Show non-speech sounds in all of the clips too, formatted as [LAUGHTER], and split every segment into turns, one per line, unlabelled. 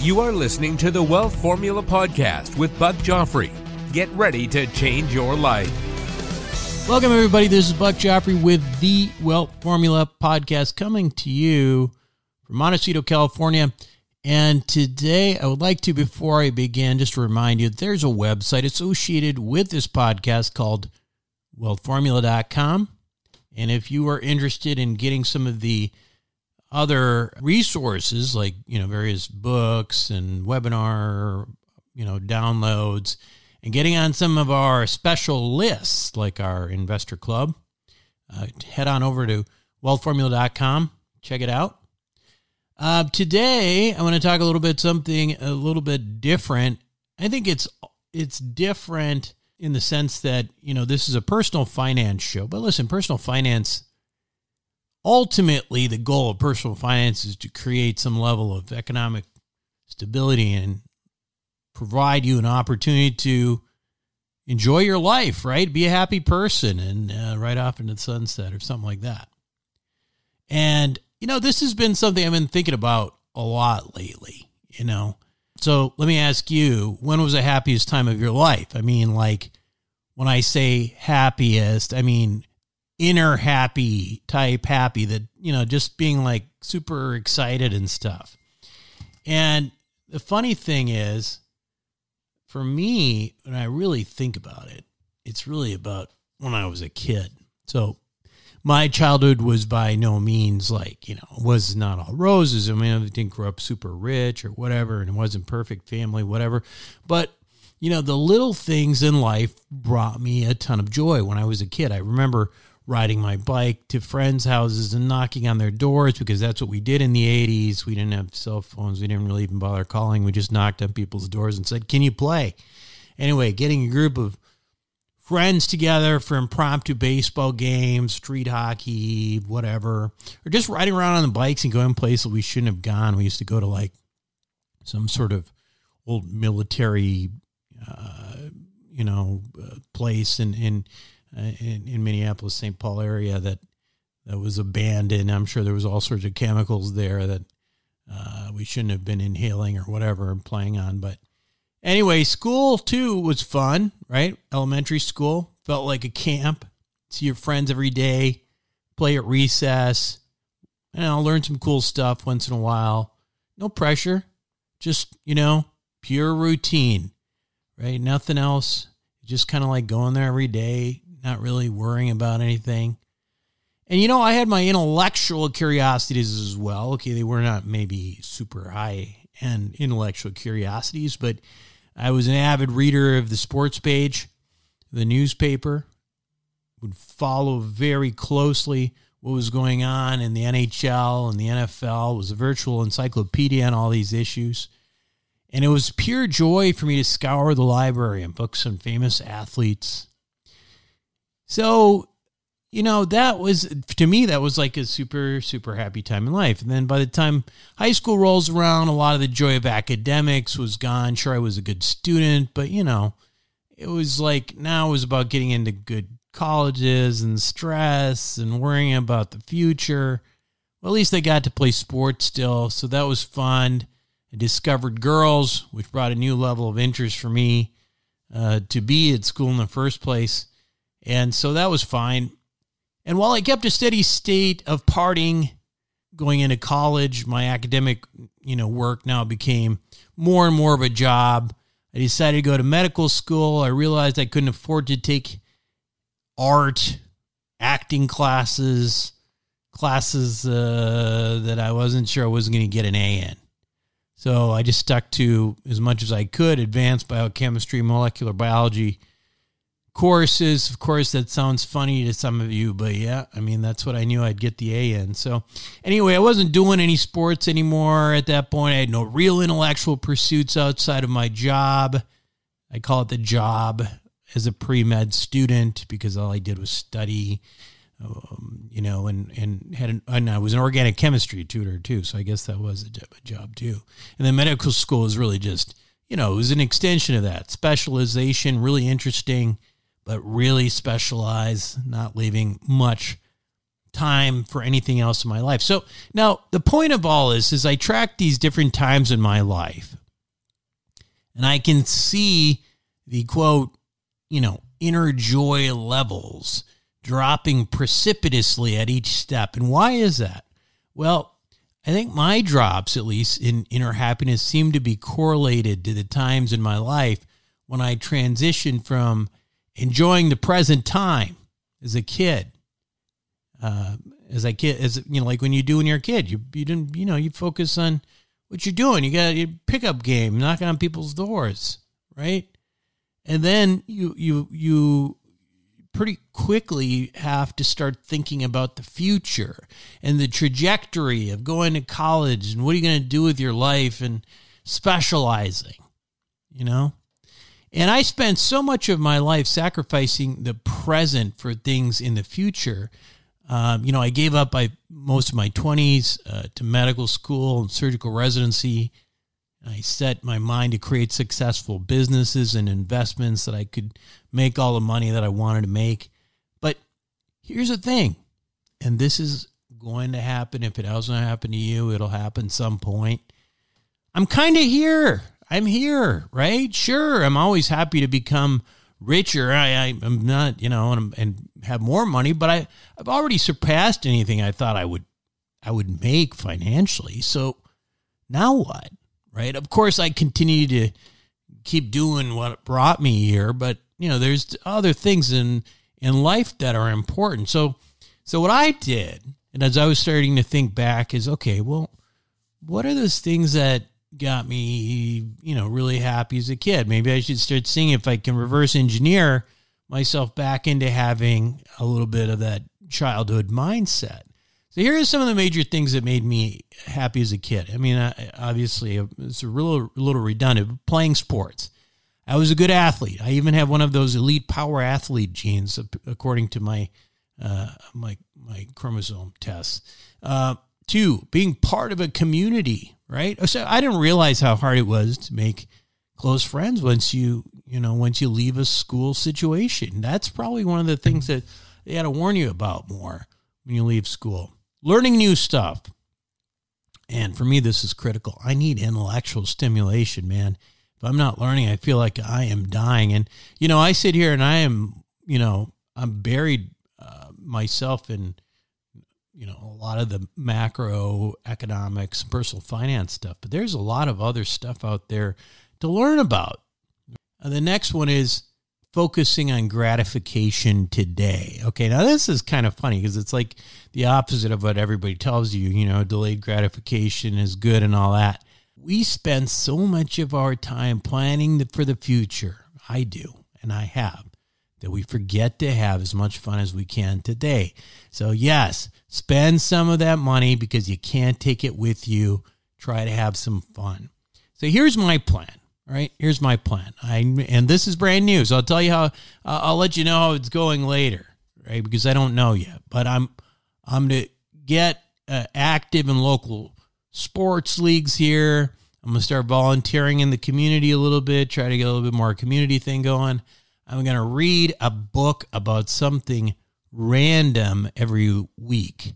You are listening to the Wealth Formula Podcast with Buck Joffrey. Get ready to change your life.
Welcome, everybody. This is Buck Joffrey with the Wealth Formula Podcast coming to you from Montecito, California. And today, I would like to, before I begin, just to remind you there's a website associated with this podcast called wealthformula.com. And if you are interested in getting some of the other resources like you know various books and webinar you know downloads and getting on some of our special lists like our investor club uh, head on over to wealthformula.com check it out. Uh, today i want to talk a little bit something a little bit different. I think it's it's different in the sense that you know this is a personal finance show but listen personal finance ultimately the goal of personal finance is to create some level of economic stability and provide you an opportunity to enjoy your life, right? Be a happy person and uh, right off into the sunset or something like that. And, you know, this has been something I've been thinking about a lot lately, you know. So let me ask you, when was the happiest time of your life? I mean, like, when I say happiest, I mean inner happy type happy that you know just being like super excited and stuff. And the funny thing is for me when i really think about it it's really about when i was a kid. So my childhood was by no means like you know was not all roses. I mean i didn't grow up super rich or whatever and it wasn't perfect family whatever. But you know the little things in life brought me a ton of joy when i was a kid. I remember riding my bike to friends' houses and knocking on their doors because that's what we did in the 80s. We didn't have cell phones. We didn't really even bother calling. We just knocked on people's doors and said, Can you play? Anyway, getting a group of friends together for impromptu baseball games, street hockey, whatever, or just riding around on the bikes and going places we shouldn't have gone. We used to go to like some sort of old military, uh, you know, uh, place and, uh, in, in Minneapolis, St. Paul area that that was abandoned. I'm sure there was all sorts of chemicals there that uh, we shouldn't have been inhaling or whatever playing on. But anyway, school too was fun, right? Elementary school felt like a camp. See your friends every day, play at recess, and I'll learn some cool stuff once in a while. No pressure, just you know, pure routine, right? Nothing else. Just kind of like going there every day, not really worrying about anything. And you know, I had my intellectual curiosities as well. Okay, they were not maybe super high end intellectual curiosities, but I was an avid reader of the sports page, the newspaper, would follow very closely what was going on in the NHL and the NFL, it was a virtual encyclopedia on all these issues. And it was pure joy for me to scour the library and books on famous athletes, so, you know, that was, to me, that was like a super, super happy time in life. And then by the time high school rolls around, a lot of the joy of academics was gone. Sure, I was a good student, but, you know, it was like now it was about getting into good colleges and stress and worrying about the future. Well, at least I got to play sports still, so that was fun. I discovered girls, which brought a new level of interest for me uh, to be at school in the first place. And so that was fine. And while I kept a steady state of parting going into college, my academic, you know, work now became more and more of a job. I I decided to go to medical school. I realized I couldn't afford to take art, acting classes, classes uh, that I wasn't sure I was going to get an A in. So I just stuck to as much as I could advanced biochemistry, molecular biology courses. Of course, that sounds funny to some of you, but yeah, I mean, that's what I knew I'd get the A in. So anyway, I wasn't doing any sports anymore at that point. I had no real intellectual pursuits outside of my job. I call it the job as a pre med student because all I did was study um, you know, and and had an, and I was an organic chemistry tutor too, so I guess that was a job, a job too. And then medical school is really just, you know, it was an extension of that specialization, really interesting, but really specialize, not leaving much time for anything else in my life. So now the point of all this is I track these different times in my life, and I can see the quote, you know, inner joy levels dropping precipitously at each step. And why is that? Well, I think my drops, at least in inner happiness, seem to be correlated to the times in my life when I transitioned from enjoying the present time as a kid. Uh, as a kid, as you know, like when you do when you're a kid, you you didn't, you know, you focus on what you're doing. You got your pickup game, knocking on people's doors, right? And then you you you pretty quickly have to start thinking about the future and the trajectory of going to college and what are you going to do with your life and specializing, you know? And I spent so much of my life sacrificing the present for things in the future. Um, you know, I gave up by most of my 20s uh, to medical school and surgical residency. I set my mind to create successful businesses and investments that I could make all the money that I wanted to make. But here's the thing, and this is going to happen. If it hasn't happened to you, it'll happen some point. I'm kind of here. I'm here, right? Sure, I'm always happy to become richer. I, I am not, you know, and, and have more money, but I I've already surpassed anything I thought I would I would make financially. So now what? right? Of course, I continue to keep doing what brought me here, but you know, there's other things in in life that are important. So, so what I did, and as I was starting to think back, is okay. Well, what are those things that got me, you know, really happy as a kid? Maybe I should start seeing if I can reverse engineer myself back into having a little bit of that childhood mindset. So here are some of the major things that made me happy as a kid. I mean, obviously, it's a a little redundant. Playing sports. I was a good athlete. I even have one of those elite power athlete genes, according to my uh, my my chromosome tests. Uh, two, being part of a community. Right. So I didn't realize how hard it was to make close friends once you you know once you leave a school situation. That's probably one of the things that they got to warn you about more when you leave school learning new stuff. And for me, this is critical. I need intellectual stimulation, man. If I'm not learning, I feel like I am dying. And, you know, I sit here and I am, you know, I'm buried uh, myself in, you know, a lot of the macro macroeconomics, personal finance stuff. But there's a lot of other stuff out there to learn about. The next one is focusing on gratification today. Okay, now this is kind of funny because it's like the opposite of what everybody tells you, you know, delayed gratification is good and all that. We spend so much of our time planning for the future. I do, and I have, that we forget to have as much fun as we can today. So, yes, spend some of that money because you can't take it with you. Try to have some fun. So, here's my plan. All right, here's my plan. I and this is brand new, so I'll tell you how. Uh, I'll let you know how it's going later, right? Because I don't know yet. But I'm I'm to get uh, active in local sports leagues here. I'm gonna start volunteering in the community a little bit. Try to get a little bit more community thing going. I'm gonna read a book about something random every week,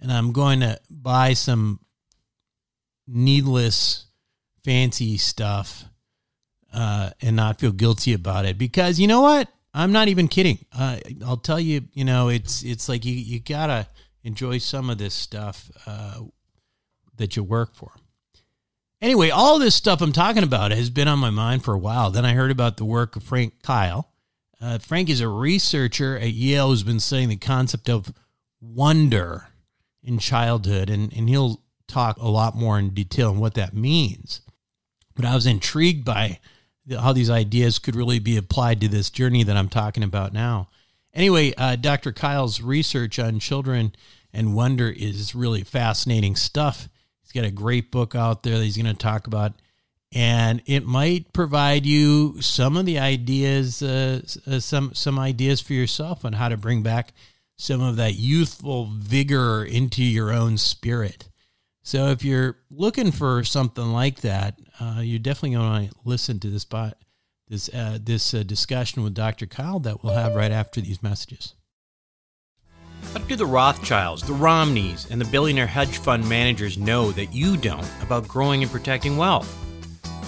and I'm going to buy some needless fancy stuff uh, and not feel guilty about it because you know what i'm not even kidding uh, i'll tell you you know it's it's like you, you gotta enjoy some of this stuff uh, that you work for Anyway, all this stuff I'm talking about has been on my mind for a while. Then I heard about the work of Frank Keil. Uh, Frank is a researcher at Yale who's been studying the concept of wonder in childhood, and, and he'll talk a lot more in detail on what that means. But I was intrigued by how these ideas could really be applied to this journey that I'm talking about now. Anyway, uh, Dr. Keil's research on children and wonder is really fascinating stuff. He's got a great book out there that he's going to talk about, and it might provide you some of the ideas, uh, uh, some some ideas for yourself on how to bring back some of that youthful vigor into your own spirit. So if you're looking for something like that, uh, you're definitely going to listen to this bot, this uh, this uh, discussion with Dr. Keil that we'll have right after these messages. What do the Rothschilds, the Romneys, and the billionaire hedge fund managers know that you don't about growing and protecting wealth?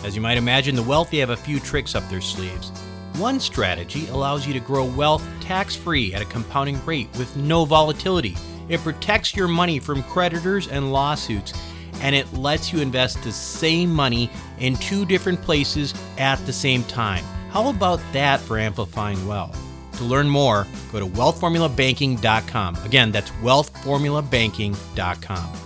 As you might imagine, the wealthy have a few tricks up their sleeves. One strategy allows you to grow wealth tax free at a compounding rate with no volatility it protects your money from creditors and lawsuits, and it lets you invest the same money in two different places at the same time. How about that for amplifying wealth? To learn more, go to wealthformulabanking.com. Again, that's wealthformulabanking.com.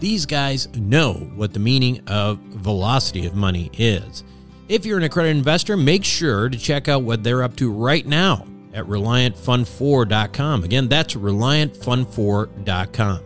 these guys know what the meaning of velocity of money is. If you're an accredited investor, make sure to check out what they're up to right now at ReliantFund4.com. Again, that's ReliantFund4.com.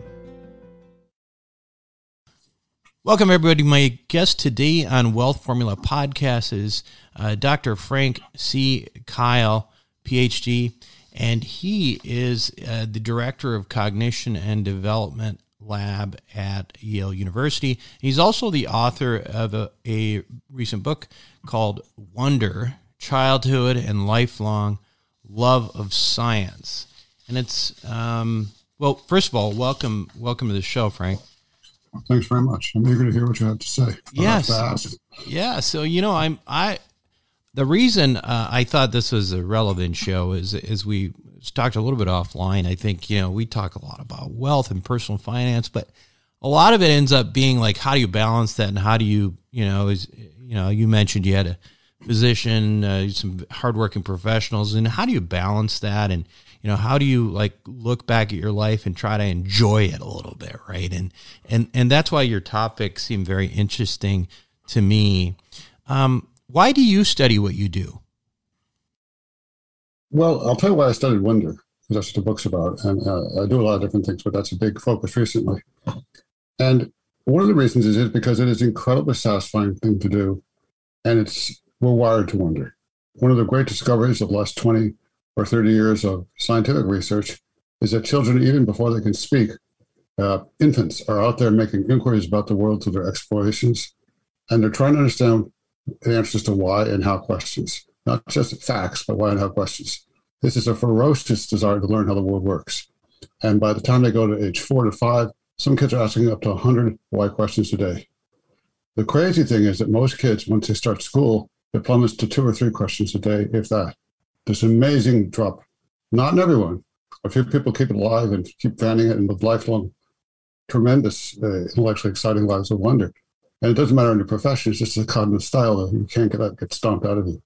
Welcome, everybody. My guest today on Wealth Formula Podcast is uh, Dr. Frank C. Keil, PhD, and he is uh, the Director of Cognition and Development Lab at Yale University. He's also the author of a, a recent book called Wonder Childhood and Lifelong love of science. And it's, um, well, first of all, welcome, welcome to the show, Frank.
Thanks very much. I'm eager to hear what you have to say.
Yes. Yeah. So, you know, I'm, I, the reason uh, I thought this was a relevant show is, is we talked a little bit offline. I think, you know, we talk a lot about wealth and personal finance, but a lot of it ends up being like, how do you balance that? And how do you, you know, is, you know, you mentioned you had a, physician, uh, some hardworking professionals, and how do you balance that? And you know, how do you like look back at your life and try to enjoy it a little bit, right? And and and that's why your topic seemed very interesting to me. Um, why do you study what you do?
Well, I'll tell you why I studied wonder. Because that's what the book's about, and uh, I do a lot of different things, but that's a big focus recently. And one of the reasons is because it is an incredibly satisfying thing to do, and it's we're wired to wonder. One of the great discoveries of the last 20 or 30 years of scientific research is that children, even before they can speak, uh, infants are out there making inquiries about the world through their explorations, and they're trying to understand the answers to why and how questions, not just facts, but why and how questions. This is a ferocious desire to learn how the world works. And by the time they go to age four to five, some kids are asking up to 100 why questions a day. The crazy thing is that most kids, once they start school, it plummets to two or three questions a day, if that. This amazing drop. Not in everyone. A few people keep it alive and keep fanning it and with lifelong, tremendous, uh, intellectually exciting lives of wonder. And it doesn't matter in your profession, it's just a cognitive style that you can't get, that, get stomped out of you.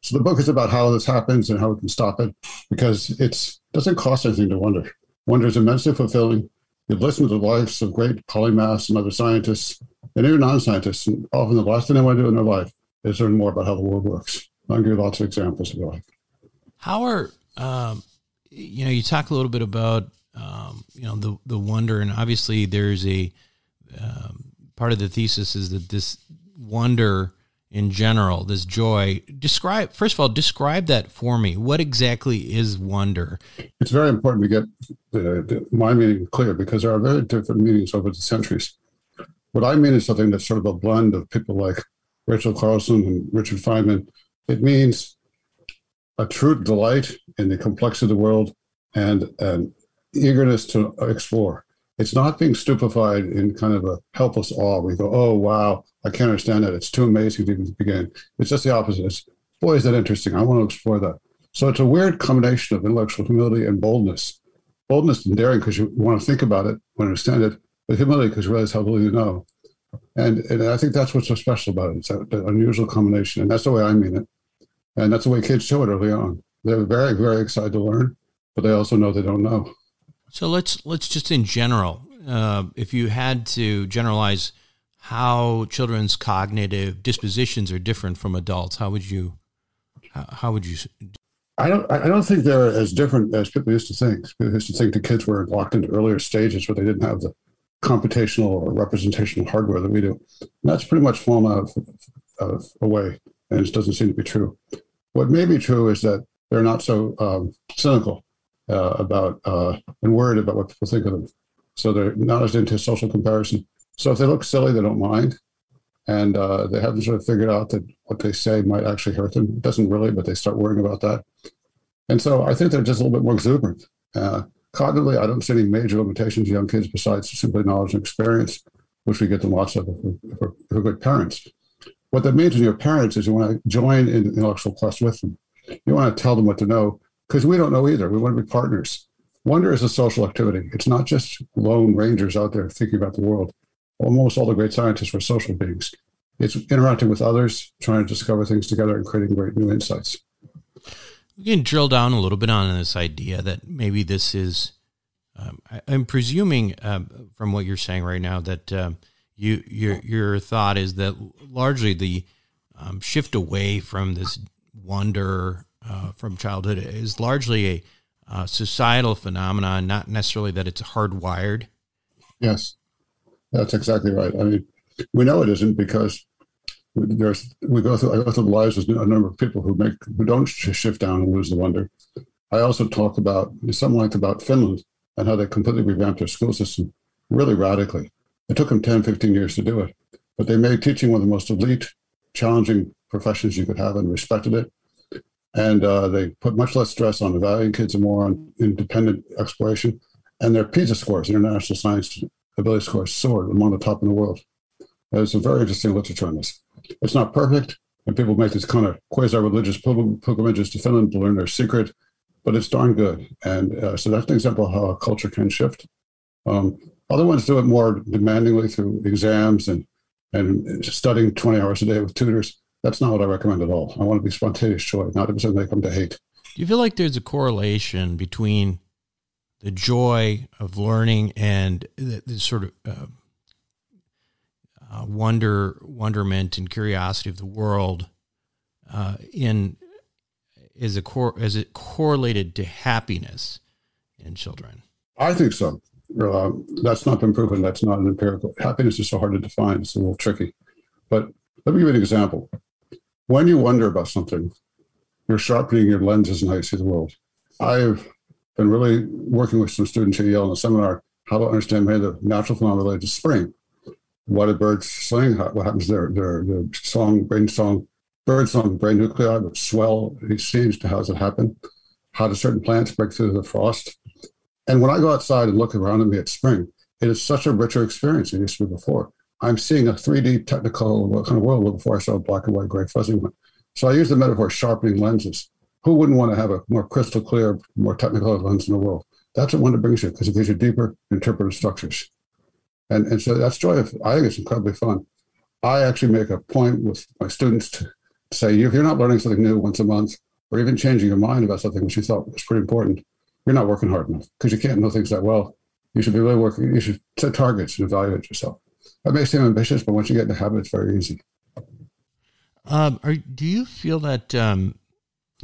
So the book is about how this happens and how we can stop it because it doesn't cost anything to wonder. Wonder is immensely fulfilling. You listen to the lives of great polymaths and other scientists and even non-scientists, and often the last thing they want to do in their life is learn more about how the world works. I'll give you lots of examples if you like.
How are um, you know you talk a little bit about um, you know the the wonder, and obviously there's a um, part of the thesis is that this wonder in general, this joy. Describe first of all, describe that for me. What exactly is wonder?
It's very important to get the, the, my meaning clear because there are very different meanings over the centuries. What I mean is something that's sort of a blend of people like Rachel Carson and Richard Feynman. It means a true delight in the complexity of the world and an eagerness to explore. It's not being stupefied in kind of a helpless awe. We go, oh, wow, I can't understand that. It's too amazing to even begin. It's just the opposite. It's, boy, is that interesting. I want to explore that. So it's a weird combination of intellectual humility and boldness. Boldness and daring because you want to think about it, want to understand it, but humility because you realize how little you know. And, and I think that's what's so special about it. It's an unusual combination. And that's the way I mean it. And that's the way kids show it early on. They're very, very excited to learn, but they also know they don't know.
So let's let's just in general, uh, if you had to generalize how children's cognitive dispositions are different from adults, how would you how, would you?
I don't. I don't think they're as different as people used to think. People used to think the kids were locked into earlier stages where they didn't have the computational or representational hardware that we do. And that's pretty much fallen out of, of, away, and it doesn't seem to be true. What may be true is that they're not so um, cynical uh, about uh, and worried about what people think of them. So they're not as into social comparison. So if they look silly, they don't mind, and uh, they haven't sort of figured out that what they say might actually hurt them. It doesn't really, but they start worrying about that. And so I think they're just a little bit more exuberant. Uh, cognitively, I don't see any major limitations in young kids besides simply knowledge and experience, which we get them lots of if we're, if we're good parents. What that means when you're parents is you want to join in intellectual quest with them. You want to tell them what to know because we don't know either. We want to be partners. Wonder is a social activity. It's not just lone rangers out there thinking about the world. Almost all the great scientists were social beings. It's interacting with others, trying to discover things together, and creating great new insights.
We can drill down a little bit on this idea that maybe this is. Um, I, am presuming um, from what you're saying right now that um, you your your thought is that largely the um, shift away from this wonder uh, from childhood is largely a uh, societal phenomenon, not necessarily that it's hardwired.
Yes, that's exactly right. I mean, we know it isn't because there's we go through I go through the lives of a number of people who make who don't shift down and lose the wonder. I also talk about some length about Finland and how they completely revamped their school system really radically. It took them 10, 15 years to do it, but they made teaching one of the most elite, challenging professions you could have and respected it. And uh, they put much less stress on evaluating kids and more on independent exploration. And their PISA scores, International Science Ability Scores, soared among the top in the world. There's some very interesting literature on this. It's not perfect, and people make these kind of quasi-religious pilgrimages to Finland to learn their secret, but it's darn good. And uh, so that's an example of how a culture can shift. Um, other ones do it more demandingly through exams and and studying 20 hours a day with tutors. That's not what I recommend at all. I want to be spontaneous joy, not something they come to hate.
Do you feel like there's a correlation between the joy of learning and the, the sort of uh, uh, wonder, wonderment, and curiosity of the world uh, in is a core is it correlated to happiness in children?
I think so. Uh, that's not been proven. That's not an empirical. Happiness is so hard to define. It's a little tricky. But let me give you an example. When you wonder about something, you're sharpening your lenses and how you see the world. I've been really working with some students at Yale in a seminar how to understand many of the natural phenomena related to spring. What do birds sing? What happens there? Their, their song, brain song, bird song, brain nuclei would swell. Seems to how does it happen? How do certain plants break through the frost? And when I go outside and look around at me at spring, it is such a richer experience than it used to be before. I'm seeing a 3D technical kind of world before I saw a black and white, gray, fuzzy one. So I use the metaphor sharpening lenses. Who wouldn't want to have a more crystal clear, more technical lens in the world? That's what wonder brings you because it gives you deeper interpretive structures. And, and so that's joy. Of, I think it's incredibly fun. I actually make a point with my students to say, if you're not learning something new once a month, or even changing your mind about something which you thought was pretty important, you're not working hard enough because you can't know things that well. You should be really working. You should set targets and evaluate yourself. That may seem ambitious, but once you get in the habit, it's very easy.
Um, are, do you feel that? Um,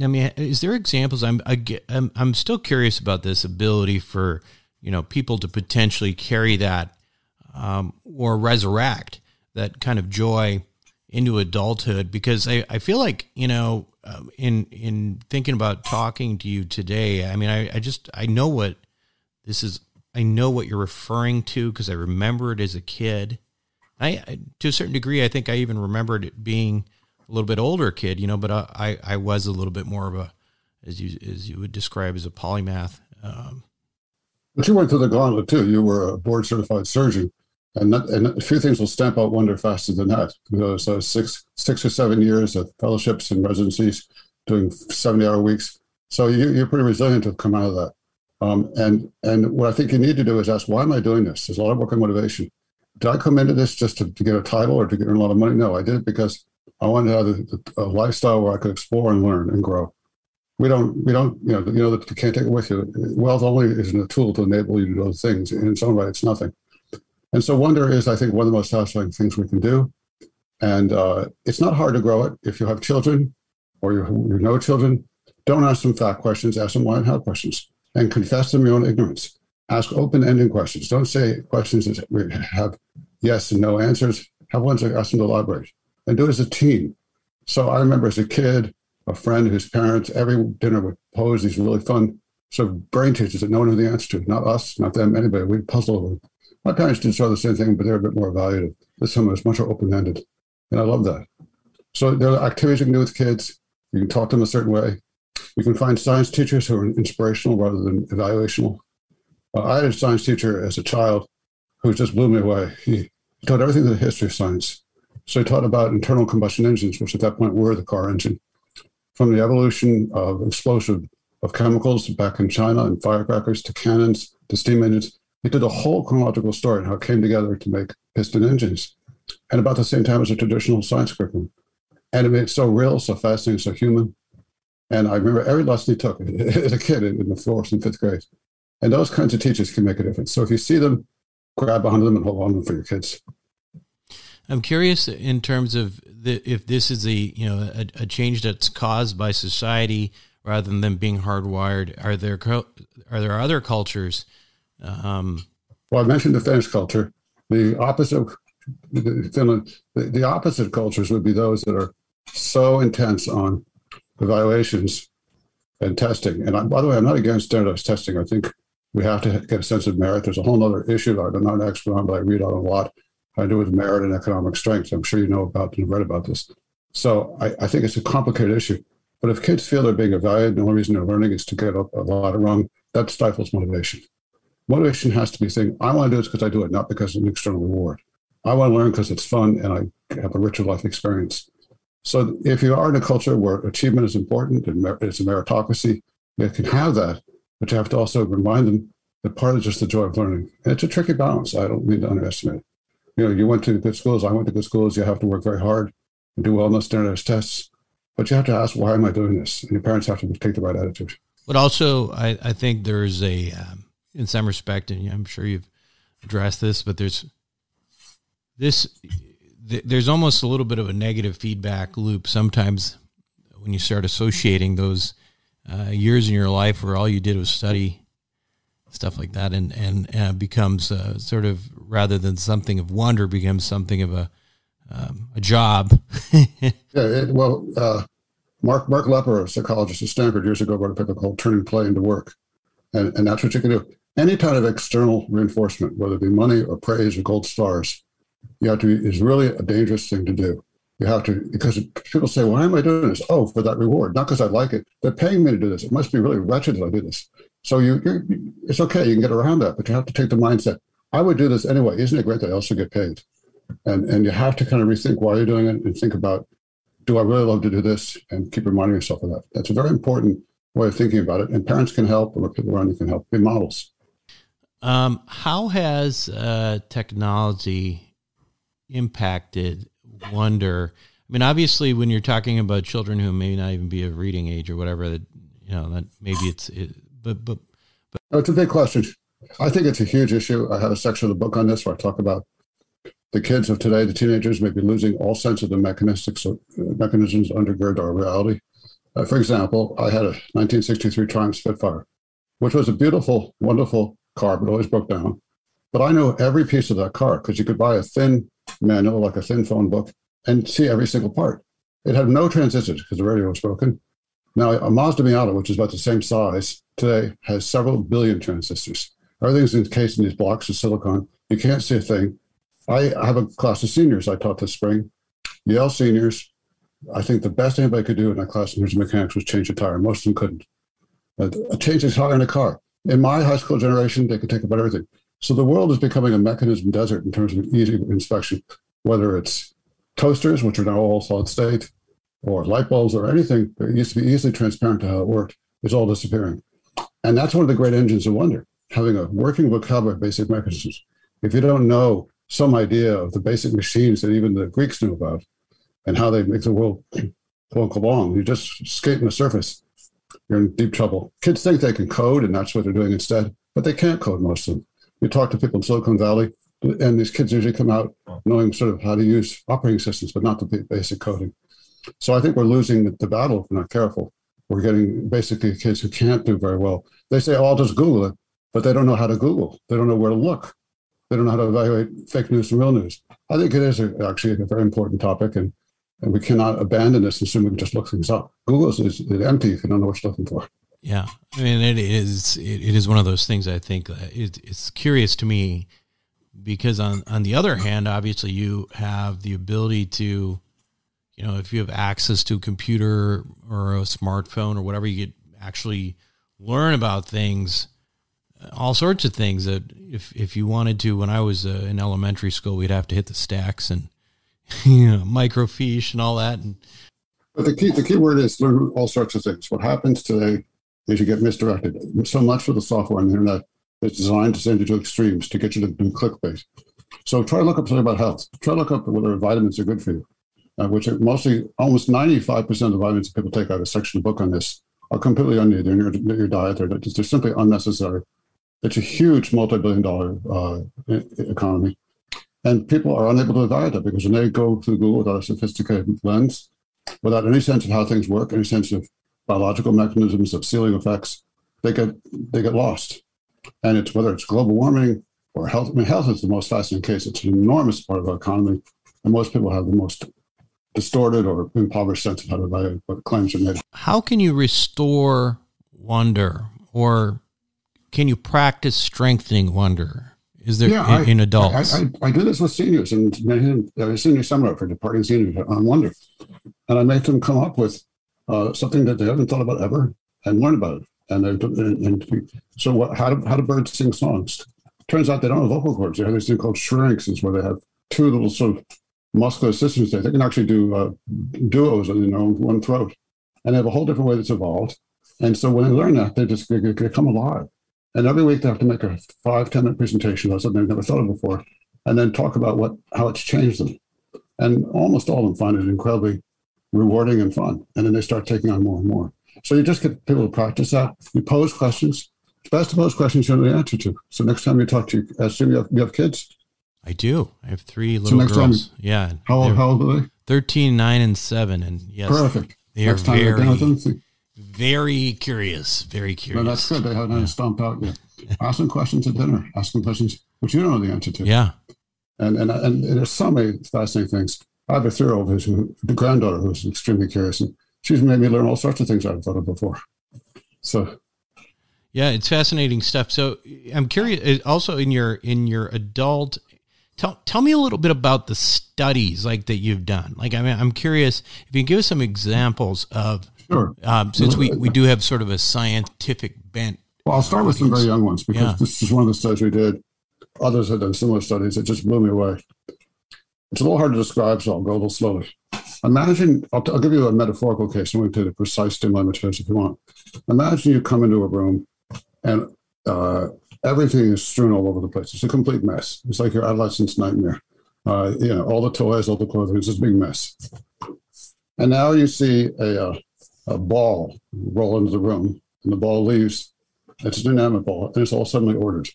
I mean, is there examples? I'm, I'm I'm still curious about this ability for you know people to potentially carry that um, or resurrect that kind of joy into adulthood because I, I feel like you know um, in in thinking about talking to you today i mean I, I just i know what this is i know what you're referring to because i remember it as a kid I, to a certain degree, I think I even remembered it being a little bit older kid, you know, but I, I was a little bit more of a, as you, as you would describe as a polymath. Um,
but you went through the gauntlet too. You were a board certified surgeon and, not, and a few things will stamp out wonder faster than that. Those uh, six, six or seven years of fellowships and residencies, doing 70 hour weeks. So you, are pretty resilient to come out of that. Um, and and what I think you need to do is ask, why am I doing this? There's a lot of work on motivation. Did I come into this just to, to get a title or to get a lot of money? No, I did it because I wanted to have a, a, lifestyle where I could explore and learn and grow. We don't, we don't, you know, you know that you can't take it with you. Wealth only is a tool to enable you to do those things. In its own right, it's nothing. And so wonder is, I think, one of the most satisfying things we can do. And uh, it's not hard to grow it. If you have children or you, you know children, don't ask them fact questions, ask them why and how questions, and confess them your own ignorance. Ask open-ended questions. Don't say questions that have yes and no answers. Have ones that ask them to elaborate. And do it as a team. So I remember as a kid, a friend whose parents every dinner would pose these really fun sort of brain teasers that no one knew the answer to. Not us, not them, anybody. We'd puzzle over my parents did sort of the same thing, but they're a bit more evaluative. This one was much more open ended. And I love that. So there are activities you can do with kids. You can talk to them a certain way. You can find science teachers who are inspirational rather than evaluational. Uh, I had a science teacher as a child who just blew me away. [LAUGHS] He taught everything in the history of science. So he taught about internal combustion engines, which at that point were the car engine, from the evolution of explosive of chemicals back in China and firecrackers to cannons to steam engines. He did a whole chronological story on how it came together to make piston engines, and about the same time as a traditional science curriculum. And it made it so real, so fascinating, so human. And I remember every lesson he took [LAUGHS] as a kid in the fourth and fifth grade. And those kinds of teachers can make a difference. So if you see them, grab onto them and hold on to them for your kids.
I'm curious in terms of the, if this is a you know a, a, change that's caused by society rather than being hardwired. Are there are there other cultures
um, well, I mentioned the Finnish culture. The opposite, Finland, the, the opposite cultures would be those that are so intense on evaluations and testing. And I, by the way, I'm not against standardized testing. I think we have to get a sense of merit. There's a whole other issue I'm not an expert on, but I read on a lot. I do with merit and economic strength. I'm sure you know about and read about this. So I, I, think it's a complicated issue. But if kids feel they're being evaluated, the only reason they're learning is to get a, a lot wrong, that stifles motivation. Motivation has to be saying, I want to do this because I do it, not because of an external reward. I want to learn because it's fun and I have a richer life experience. So if you are in a culture where achievement is important and it's a meritocracy, you can have that, but you have to also remind them that part of just the joy of learning. And it's a tricky balance. I don't mean to underestimate it. You know, you went to good schools. I went to good schools. You have to work very hard and do well in those standardized tests. But you have to ask, why am I doing this? And your parents have to take the right attitude.
But also, I, I think there's a um, in some respect, and I'm sure you've addressed this, but there's this there's almost a little bit of a negative feedback loop sometimes when you start associating those uh, years in your life where all you did was study stuff like that and and becomes uh, sort of rather than something of wonder becomes something of a um, a job [LAUGHS]
yeah it, well uh, mark mark lepper a psychologist at stanford years ago wrote a paper called turning play into work and, and that's what you can do any kind of external reinforcement, whether it be money or praise or gold stars, you have to is really a dangerous thing to do. You have to because people say, "Why am I doing this?" Oh, for that reward, not because I like it. They're paying me to do this. It must be really wretched that I do this. So you, it's okay. You can get around that, but you have to take the mindset. I would do this anyway. Isn't it great that I also get paid? And and you have to kind of rethink why you're doing it and think about, do I really love to do this? And keep reminding yourself of that. That's a very important way of thinking about it. And parents can help, or people around you can help. Be models.
Um, how has uh, technology impacted wonder? I mean, obviously, when you're talking about children who may not even be of reading age or whatever, that you know, that maybe it's, it, but but but
oh, it's a big question. I think it's a huge issue. I have a section of the book on this where I talk about the kids of today, the teenagers, may be losing all sense of the mechanistics uh, mechanisms undergird our reality. Uh, for example, I had a 1963 Triumph Spitfire, which was a beautiful, wonderful car, but always broke down. But I know every piece of that car because you could buy a thin manual, like a thin phone book, and see every single part. It had no transistors because the radio was broken. Now, a Mazda Miata, which is about the same size today, has several billion transistors. Everything's encased in these blocks of silicon. You can't see a thing. I have a class of seniors I taught this spring, Yale seniors. I think the best anybody could do in that class in terms of mechanics was change a tire. Most of them couldn't. Uh, but change a tire in a car. In my high school generation, they could take about everything. So the world is becoming a mechanism desert in terms of easy inspection, whether it's toasters, which are now all solid state, or light bulbs or anything that used to be easily transparent to how it worked is all disappearing. And that's one of the great engines of wonder, having a working vocabulary of basic mechanisms. If you don't know some idea of the basic machines that even the Greeks knew about and how they make the world [CLEARS THROAT] walk along, you just skating the surface, you're in deep trouble. Kids think they can code, and that's what they're doing instead, but they can't code most of them. You talk to people in Silicon Valley, and these kids usually come out knowing sort of how to use operating systems, but not the basic coding. So I think we're losing the battle if we're not careful. We're getting basically kids who can't do very well. They say, oh, I'll just Google it, but they don't know how to Google. They don't know where to look. They don't know how to evaluate fake news from real news. I think it is a, actually a very important topic, and, and we cannot abandon this and assume we can just look things up. Google is, is empty if you don't know what you're looking for.
Yeah, I mean, it is it, it is one of those things. I think uh, it, it's curious to me because on on the other hand, obviously you have the ability to you know, if you have access to a computer or a smartphone or whatever, you could actually learn about things, all sorts of things that if, if you wanted to, when I was uh, in elementary school, we'd have to hit the stacks and, [LAUGHS] you know, microfiche and all that. And,
but the key, the key word is learn all sorts of things. What happens today is you get misdirected. So much of the software on the internet is designed to send you to extremes to get you to do clickbait. So try to look up something about health. Try to look up whether vitamins are good for you uh, which are mostly almost 95% of the vitamins people take out a section of book on this are completely unneeded. In your, your diet. They're, they're simply unnecessary. It's a huge multi-billion dollar uh, economy. And people are unable to evaluate that because when they go through Google without a sophisticated lens, without any sense of how things work, any sense of biological mechanisms, of ceiling effects, they get they get lost. And it's whether it's global warming or health. I mean, health is the most fascinating case. It's an enormous part of our economy, and most people have the most distorted or impoverished sense of how to value what claims are made.
How can you restore wonder or can you practice strengthening wonder? Is there yeah, in, I, in, adults?
I, I, I, do this with seniors and a senior seminar for departing seniors on wonder. And I make them come up with uh, something that they haven't thought about ever and learn about it. And, and, and so what, how, do, how do birds sing songs? Turns out they don't have vocal cords. They have this thing called syrinxes where they have two little sort of muscular systems there. They can actually do uh, duos in their own one throat. And they have a whole different way that's evolved. And so when they learn that, they just they, they come alive. And every week they have to make a five, 10 minute presentation about something they've never thought of before, and then talk about what how it's changed them. And almost all of them find it incredibly rewarding and fun. And then they start taking on more and more. So you just get people to practice that. You pose questions. It's best to pose questions you know the answer to. So next time you talk to, uh, assume you have, you have kids,
I do. I have three little so girls. Time, yeah.
How old, how old are they?
13, 9, and 7. And yes.
Perfect.
They are very, very curious. Very curious.
No, that's good. They haven't yeah. stomped out yet. Ask them questions at dinner. Ask them questions which you don't know the answer to.
Yeah.
And and, and there's so many fascinating things. I have a three-year-old who's who, the granddaughter who's extremely curious, and she's made me learn all sorts of things I've thought of before. So
yeah, it's fascinating stuff. So I'm curious. Also, in your in your adult Tell, tell me a little bit about the studies like that you've done. Like, I mean, I'm curious if you can give us some examples of,
sure.
Um, since we, we do have sort of a scientific bent.
Well, I'll start with some very young ones because yeah. this is one of the studies we did. Others have done similar studies. It just blew me away. It's a little hard to describe, so I'll go a little slowly. Imagine, I'll, will give you a metaphorical case, I and we take the precise materials if you want. Imagine you come into a room and uh, everything is strewn all over the place. It's a complete mess. It's like your adolescent's nightmare. Uh, you know, all the toys, all the clothing, it's a big mess. And now you see a, uh, a ball roll into the room, and the ball leaves. It's a dynamic ball, and it's all suddenly ordered.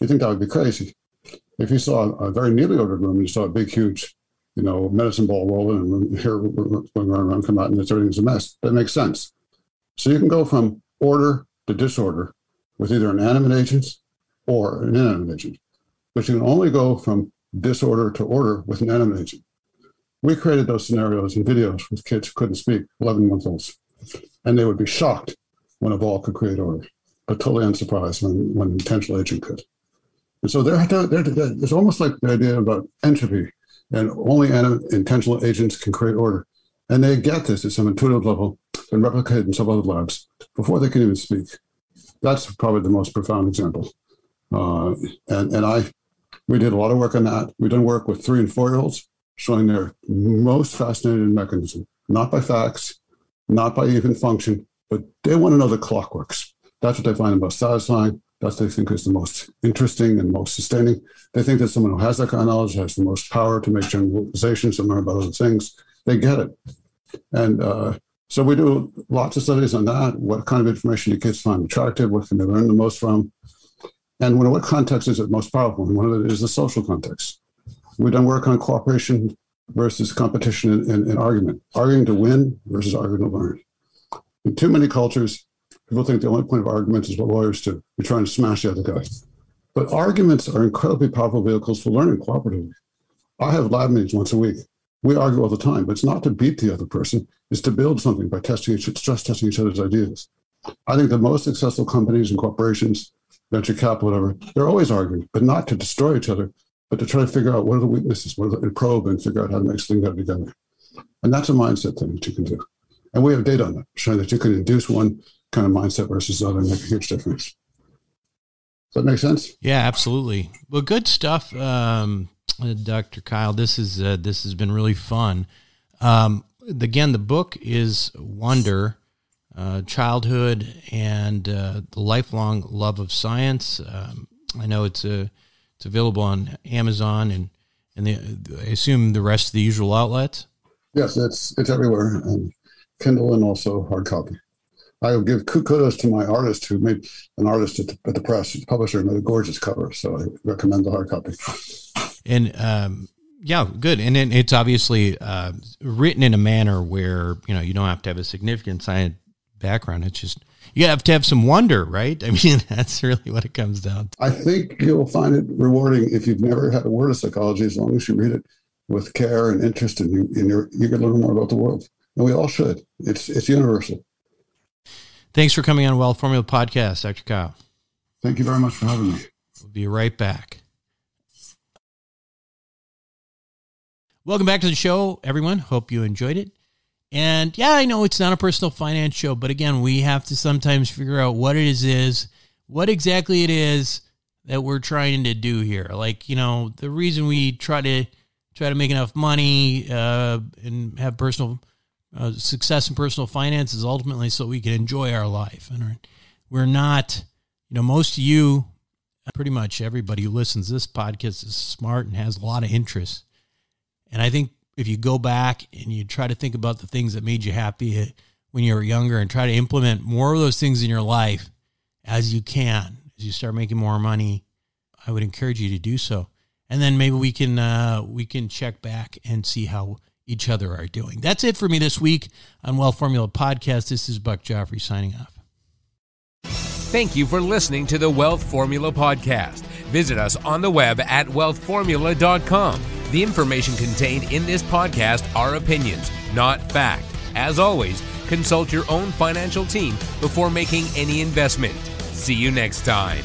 You think that would be crazy. If you saw a very neatly ordered room, and you saw a big, huge, you know, medicine ball rolling and here going around, come out, and it's everything's a mess. That makes sense. So you can go from order to disorder with either an animate agent or an inanimate agent, but you can only go from disorder to order with an animate agent. We created those scenarios and videos with kids who couldn't speak, 11 month olds, and they would be shocked when a ball could create order, but totally unsurprised when, when an intentional agent could. And so they're, they're, they're, it's almost like the idea about entropy and only intentional agents can create order. And they get this at some intuitive level and replicate it in some other labs before they can even speak. That's probably the most profound example. Uh, and, and I, we did a lot of work on that. We've done work with three and four year olds showing their most fascinating mechanism, not by facts, not by even function, but they want to know the clock works. That's what they find the most satisfying. That's what they think is the most interesting and most sustaining. They think that someone who has that kind of knowledge has the most power to make generalizations and learn about other things. They get it. And uh, so we do lots of studies on that. What kind of information do kids find attractive? What can they learn the most from? And what context is it most powerful? And one of it is the social context. We've done work on cooperation versus competition and, in, in argument, arguing to win versus arguing to learn. In too many cultures, people think the only point of arguments is what lawyers do. You're trying to smash the other guy. But arguments are incredibly powerful vehicles for learning cooperatively. I have lab meetings once a week. We argue all the time, but it's not to beat the other person. It's to build something by testing each, stress testing each other's ideas. I think the most successful companies and corporations, venture capital, whatever, they're always arguing, but not to destroy each other, but to try to figure out what are the weaknesses, what are the, and probe and figure out how to make things better together. And that's a mindset thing that you can do. And we have data on that, showing that you can induce one kind of mindset versus the other and make a huge difference. Does that make sense?
Yeah, absolutely. Well, good stuff, um, Dr. Keil. This is uh, this has been really fun. Um, again, the book is Wonder, uh, Childhood and uh, the Lifelong Love of Science. Um, I know it's a it's available on Amazon and and the, I assume the rest of the usual outlets.
Yes, it's it's everywhere, and Kindle and also hard copy. I will give kudos to my artist who made an artist at the, at the press, publisher, made a gorgeous cover. So I recommend the hard copy.
And um, yeah, good. And it, it's obviously uh, written in a manner where you know you don't have to have a significant science background. It's just you have to have some wonder, right? I [LAUGHS] mean, that's really what it comes down to.
I think you'll find it rewarding if you've never had a word of psychology, as long as you read it with care and interest, and you and you're you can learn more about the world. And we all should. It's it's universal.
Thanks for coming on Wealth Formula Podcast, Dr. Keil.
Thank you very much for having me.
We'll be right back. Welcome back to the show, everyone. Hope you enjoyed it. And yeah, I know it's not a personal finance show, but again, we have to sometimes figure out what it is, is what exactly it is that we're trying to do here. Like, you know, the reason we try to try to make enough money uh, and have personal uh, success in personal finance is ultimately so we can enjoy our life. And we're not, you know, most of you, pretty much everybody who listens to this podcast is smart and has a lot of interest. And I think if you go back and you try to think about the things that made you happy when you were younger and try to implement more of those things in your life as you can as you start making more money i would encourage you to do so. And then maybe we can uh, we can check back and see how each other are doing. That's it for me this week on wealth formula podcast. This is buck joffrey signing off.
Thank you for listening to the Wealth Formula podcast. Visit us on the web at wealthformula.com the information contained in this podcast are opinions, not fact. As always, consult your own financial team before making any investment. See you next time.